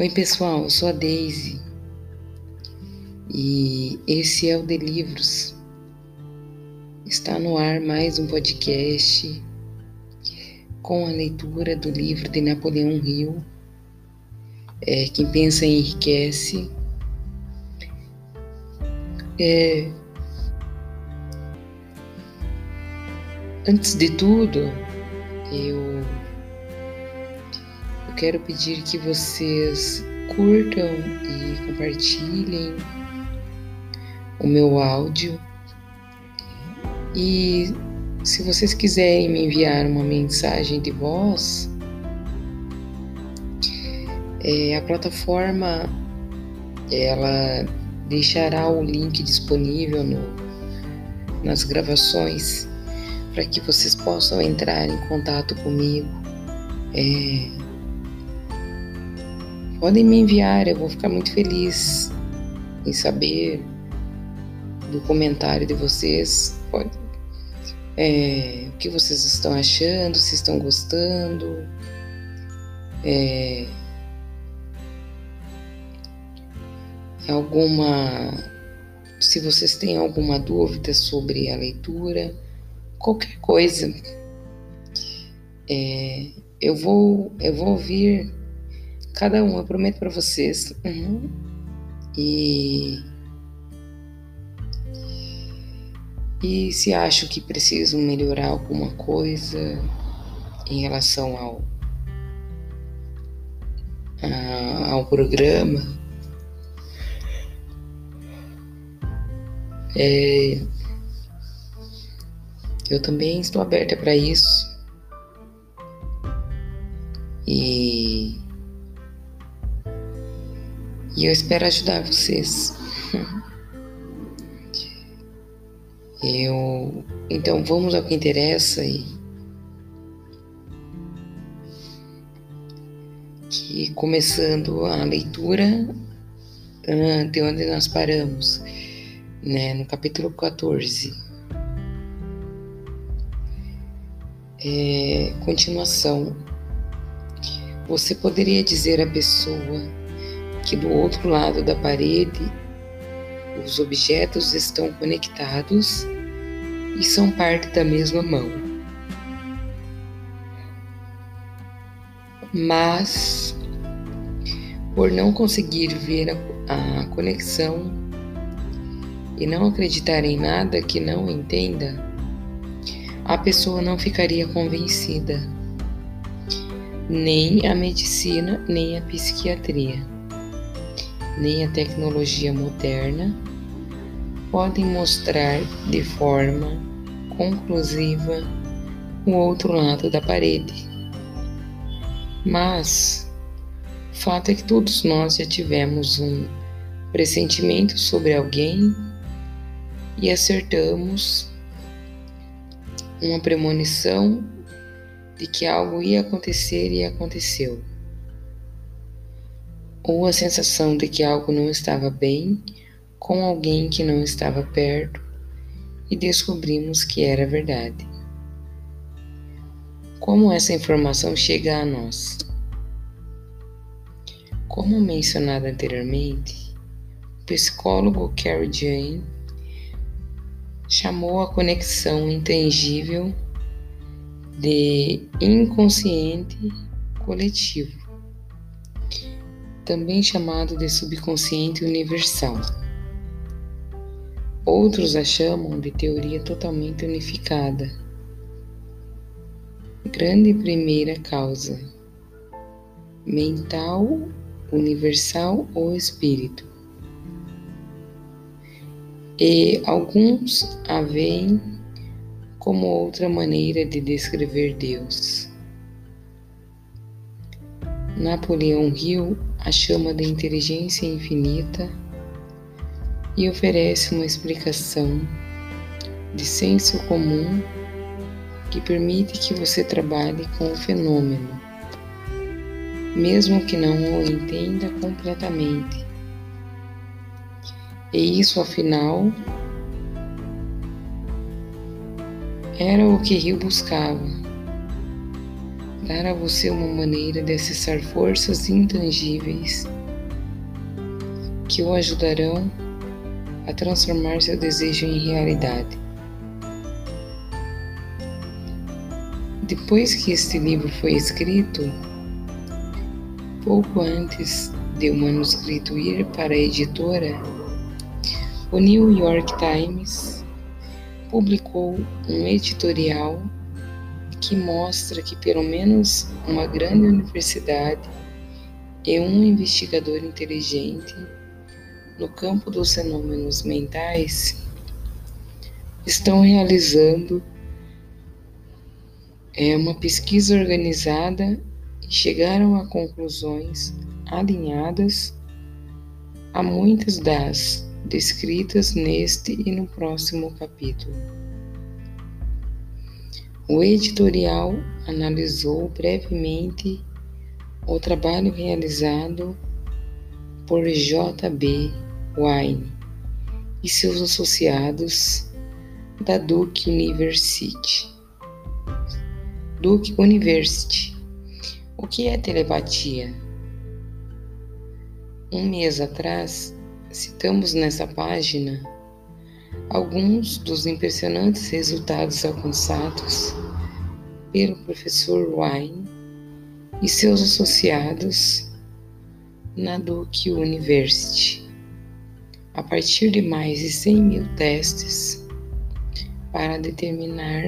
Oi, pessoal, eu sou a Daisy e esse é o De Livros. Está no ar mais um podcast com a leitura do livro de Napoleão Hill. É, Quem Pensa Enriquece. É, antes de tudo, eu quero pedir que vocês curtam e compartilhem o meu áudio. E se vocês quiserem me enviar uma mensagem de voz, é, a plataforma ela deixará o link disponível no, nas gravações para que vocês possam entrar em contato comigo. É, Podem me enviar, eu vou ficar muito feliz em saber do comentário de vocês. Pode, é, o que vocês estão achando, se estão gostando. É, alguma. Se vocês têm alguma dúvida sobre a leitura, qualquer coisa, é, eu vou eu vou ouvir Cada um, eu prometo para vocês. Uhum. E. E se acho que preciso melhorar alguma coisa em relação ao, a, ao programa, é, eu também estou aberta para isso. E e eu espero ajudar vocês. Eu, então vamos ao que interessa e que começando a leitura ah, de onde nós paramos, né, no capítulo 14. É, continuação. Você poderia dizer à pessoa que do outro lado da parede os objetos estão conectados e são parte da mesma mão. Mas, por não conseguir ver a, a conexão e não acreditar em nada que não entenda, a pessoa não ficaria convencida, nem a medicina, nem a psiquiatria nem a tecnologia moderna podem mostrar de forma conclusiva o outro lado da parede. Mas o fato é que todos nós já tivemos um pressentimento sobre alguém e acertamos uma premonição de que algo ia acontecer e aconteceu ou a sensação de que algo não estava bem com alguém que não estava perto e descobrimos que era verdade. Como essa informação chega a nós? Como mencionado anteriormente, o psicólogo Carrie Jane chamou a conexão intangível de inconsciente coletivo também chamado de subconsciente universal. Outros a chamam de teoria totalmente unificada. Grande primeira causa: mental, universal ou espírito. E alguns a veem como outra maneira de descrever Deus. Napoleão Hill a chama da inteligência infinita e oferece uma explicação de senso comum que permite que você trabalhe com o fenômeno, mesmo que não o entenda completamente. E isso, afinal, era o que Rio buscava. Dar a você uma maneira de acessar forças intangíveis que o ajudarão a transformar seu desejo em realidade. Depois que este livro foi escrito, pouco antes de o manuscrito ir para a editora, o New York Times publicou um editorial que mostra que pelo menos uma grande universidade e um investigador inteligente no campo dos fenômenos mentais estão realizando é uma pesquisa organizada e chegaram a conclusões alinhadas a muitas das descritas neste e no próximo capítulo. O editorial analisou brevemente o trabalho realizado por J.B. Wine e seus associados da Duke University. Duke University. O que é telepatia? Um mês atrás, citamos nessa página alguns dos impressionantes resultados alcançados pelo professor Wine e seus associados na Duke University, a partir de mais de 100 mil testes para determinar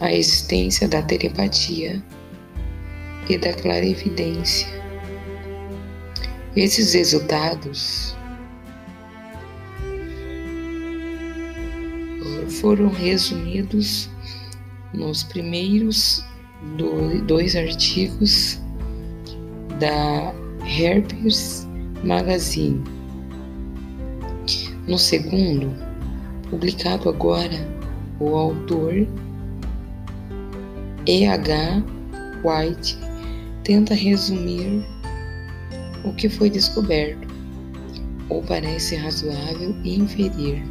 a existência da telepatia e da clarividência. Esses resultados foram resumidos nos primeiros dois artigos da Harper's Magazine. No segundo, publicado agora, o autor E.H. White tenta resumir o que foi descoberto, ou parece razoável inferir,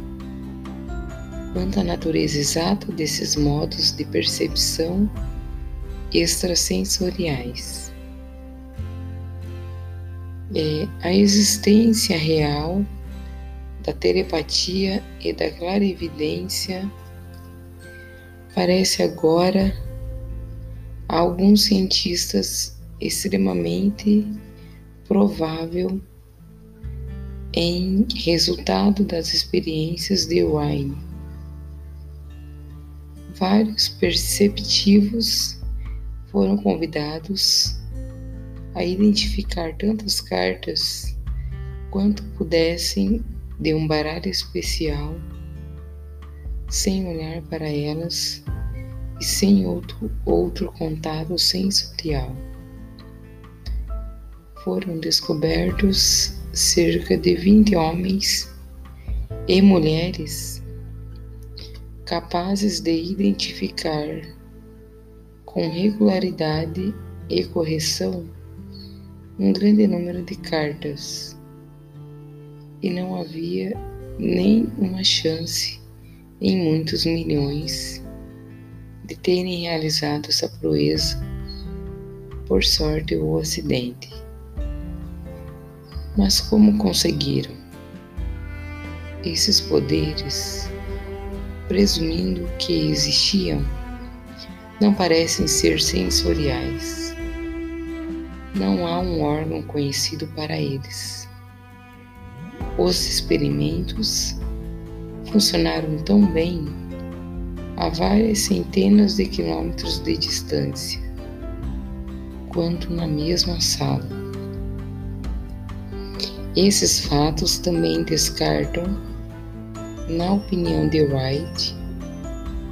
quanto à natureza exata desses modos de percepção extrasensoriais é a existência real da telepatia e da clarividência parece agora a alguns cientistas extremamente provável em resultado das experiências de Wine. Vários perceptivos foram convidados a identificar tantas cartas quanto pudessem de um baralho especial, sem olhar para elas e sem outro, outro contato sensorial. Foram descobertos cerca de 20 homens e mulheres capazes de identificar com regularidade e correção um grande número de cartas e não havia nem uma chance em muitos milhões de terem realizado essa proeza por sorte ou acidente. Mas como conseguiram? Esses poderes, presumindo que existiam, não parecem ser sensoriais não há um órgão conhecido para eles. Os experimentos funcionaram tão bem a várias centenas de quilômetros de distância, quanto na mesma sala. Esses fatos também descartam, na opinião de Wright,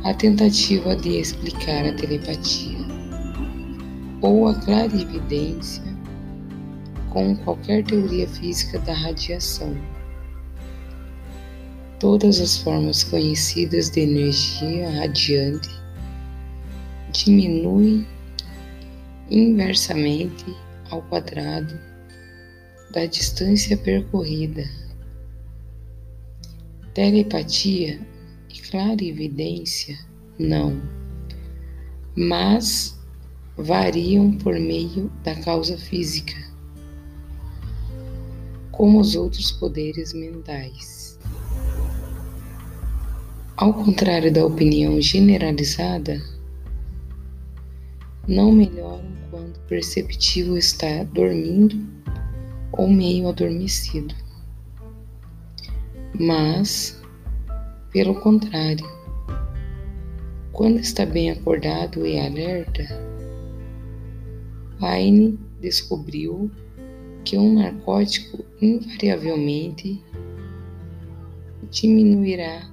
a tentativa de explicar a telepatia ou a clarividência com qualquer teoria física da radiação. Todas as formas conhecidas de energia radiante diminuem inversamente ao quadrado da distância percorrida. Telepatia e clarividência, não. Mas variam por meio da causa física, como os outros poderes mentais. Ao contrário da opinião generalizada, não melhoram quando o perceptivo está dormindo ou meio adormecido. Mas, pelo contrário, quando está bem acordado e alerta, Paine descobriu que um narcótico invariavelmente diminuirá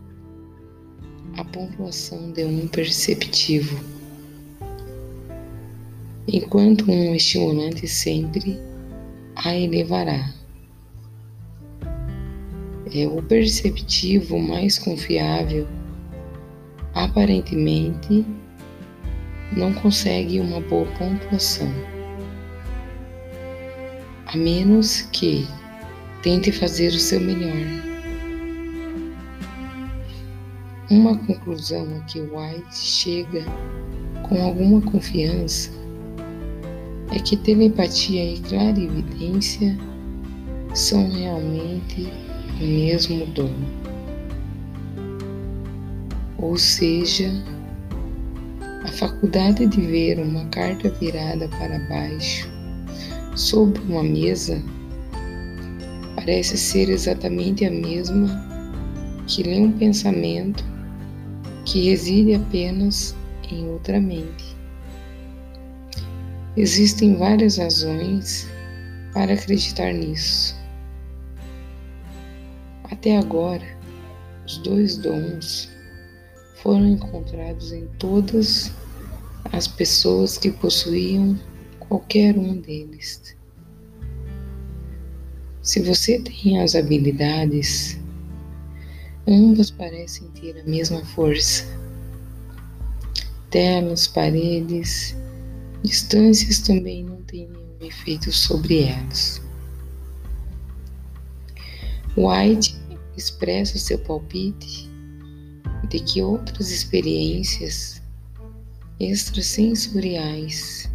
a pontuação de um perceptivo, enquanto um estimulante sempre a elevará. É o perceptivo mais confiável, aparentemente não consegue uma boa pontuação, a menos que tente fazer o seu melhor. Uma conclusão a que White chega com alguma confiança é que telepatia e clarividência são realmente mesmo dom. Ou seja, a faculdade de ver uma carta virada para baixo sobre uma mesa parece ser exatamente a mesma que ler um pensamento que reside apenas em outra mente. Existem várias razões para acreditar nisso. Até agora, os dois dons foram encontrados em todas as pessoas que possuíam qualquer um deles. Se você tem as habilidades, ambas parecem ter a mesma força. Telas, paredes, distâncias também não têm nenhum efeito sobre elas. White expressa seu palpite de que outras experiências extrasensoriais,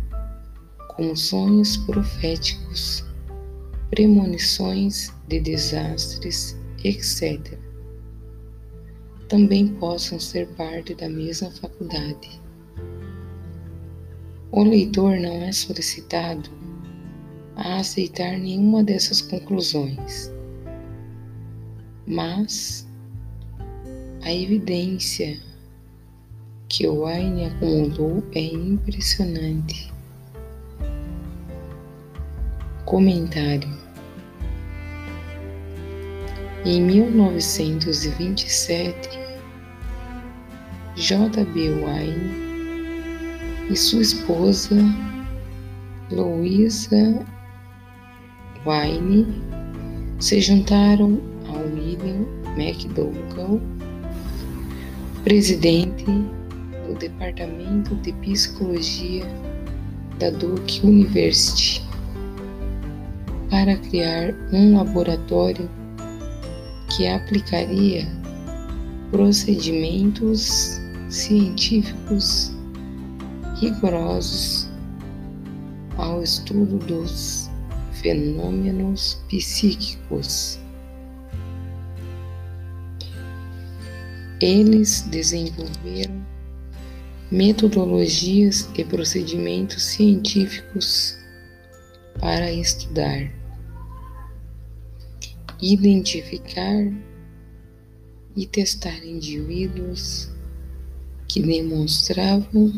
como sonhos proféticos, premonições de desastres, etc., também possam ser parte da mesma faculdade. O leitor não é solicitado a aceitar nenhuma dessas conclusões, mas a evidência que o Wayne acumulou é impressionante. Comentário Em 1927, J.B. Wayne e sua esposa Louisa Wayne se juntaram William McDougall presidente do Departamento de Psicologia da Duke University, para criar um laboratório que aplicaria procedimentos científicos rigorosos ao estudo dos fenômenos psíquicos. Eles desenvolveram metodologias e procedimentos científicos para estudar, identificar e testar indivíduos que demonstravam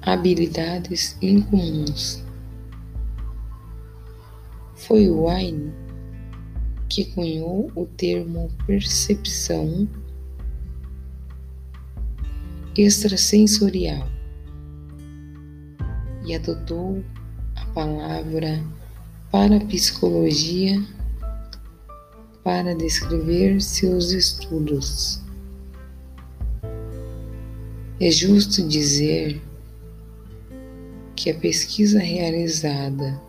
habilidades incomuns. Foi Wayne que cunhou o termo percepção extrasensorial e adotou a palavra parapsicologia para descrever seus estudos. É justo dizer que a pesquisa realizada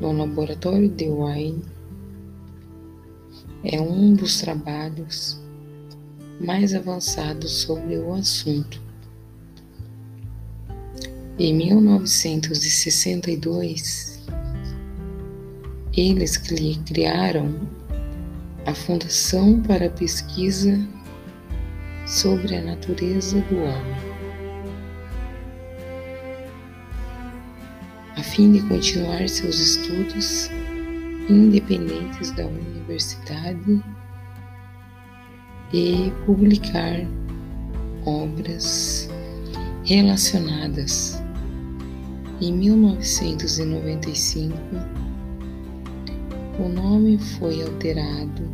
no laboratório de Wayne é um dos trabalhos mais avançados sobre o assunto. Em 1962, eles criaram a Fundação para a Pesquisa sobre a Natureza do Homem, a fim de continuar seus estudos independentes da universidade e publicar obras relacionadas. Em 1995, o nome foi alterado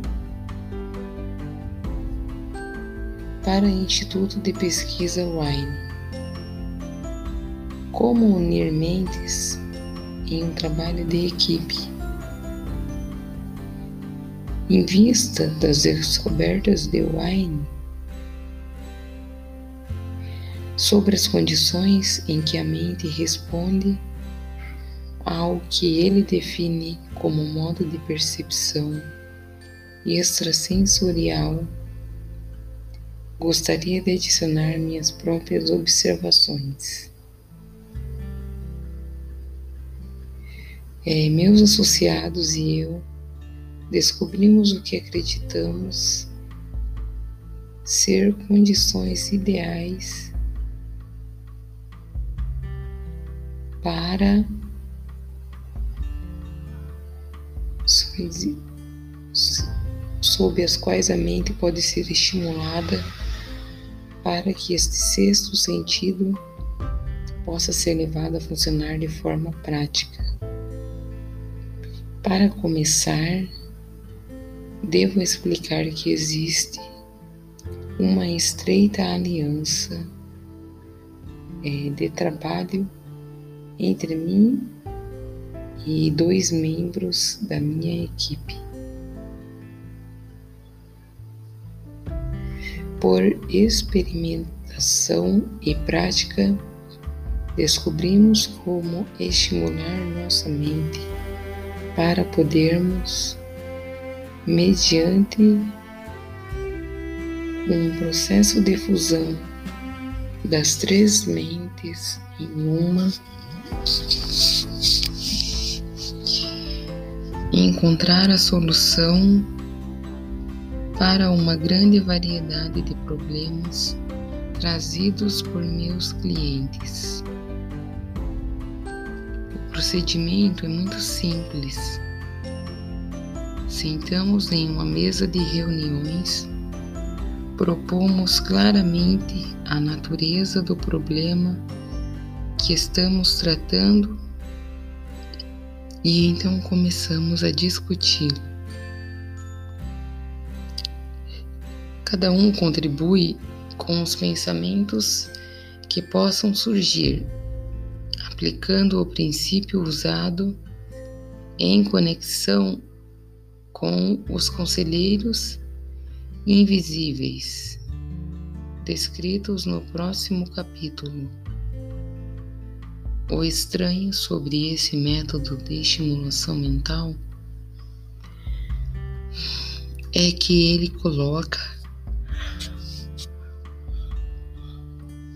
para Instituto de Pesquisa Wine. Como unir mentes em um trabalho de equipe? Em vista das descobertas de Wine sobre as condições em que a mente responde ao que ele define como modo de percepção extrasensorial, gostaria de adicionar minhas próprias observações. É, meus associados e eu descobrimos o que acreditamos ser condições ideais para sob as quais a mente pode ser estimulada para que este sexto sentido possa ser levado a funcionar de forma prática. Para começar, devo explicar que existe uma estreita aliança é, de trabalho entre mim e dois membros da minha equipe. Por experimentação e prática, descobrimos como estimular nossa mente para podermos mediante um processo de fusão das três mentes em uma, encontrar a solução para uma grande variedade de problemas trazidos por meus clientes. O procedimento é muito simples Sentamos em uma mesa de reuniões, propomos claramente a natureza do problema que estamos tratando e então começamos a discutir. Cada um contribui com os pensamentos que possam surgir, aplicando o princípio usado em conexão com os conselheiros invisíveis, descritos no próximo capítulo. O estranho sobre esse método de estimulação mental é que ele coloca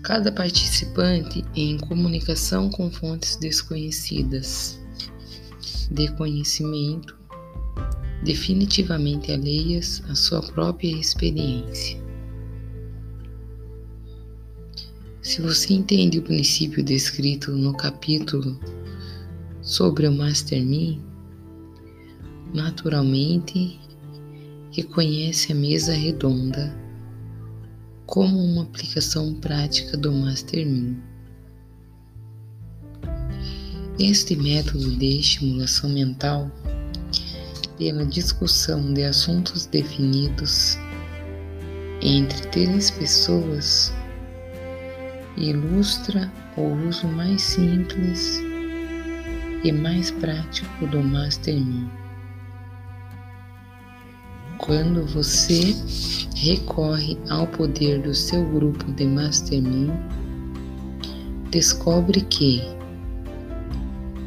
cada participante em comunicação com fontes desconhecidas de conhecimento definitivamente alheias à sua própria experiência. Se você entende o princípio descrito no capítulo sobre o Mastermind, naturalmente reconhece a mesa redonda como uma aplicação prática do Mastermind. Este método de estimulação mental pela discussão de assuntos definidos entre três pessoas ilustra o uso mais simples e mais prático do Mastermind. Quando você recorre ao poder do seu grupo de Mastermind, descobre que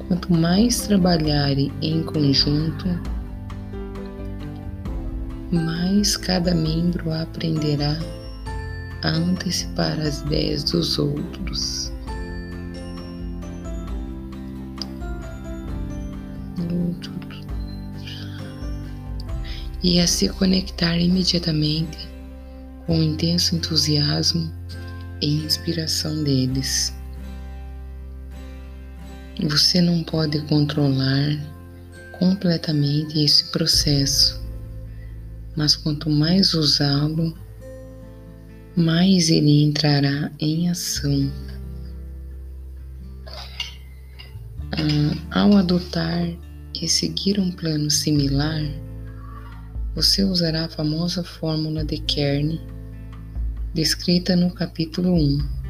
quanto mais trabalharem em conjunto, mais cada membro aprenderá a antecipar as ideias dos outros. E a se conectar imediatamente com o intenso entusiasmo e inspiração deles. Você não pode controlar completamente esse processo, mas quanto mais usá-lo, mais ele entrará em ação. Ah, ao adotar e seguir um plano similar, você usará a famosa fórmula de Kern, descrita no capítulo 1.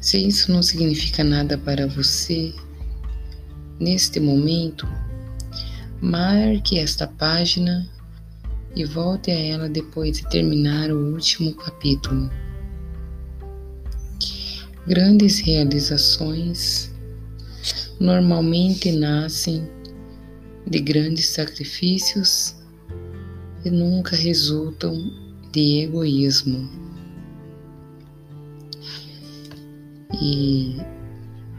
Se isso não significa nada para você, neste momento, marque esta página e volte a ela depois de terminar o último capítulo. Grandes realizações normalmente nascem de grandes sacrifícios e nunca resultam de egoísmo. E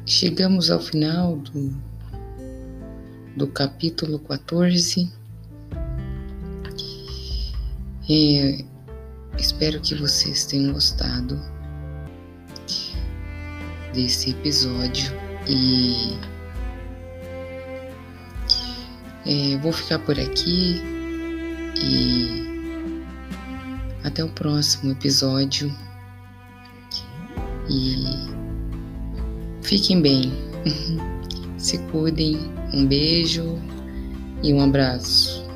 chegamos ao final do, do capítulo 14. É, espero que vocês tenham gostado desse episódio. E é, vou ficar por aqui e até o próximo episódio. E fiquem bem, se cuidem, um beijo e um abraço.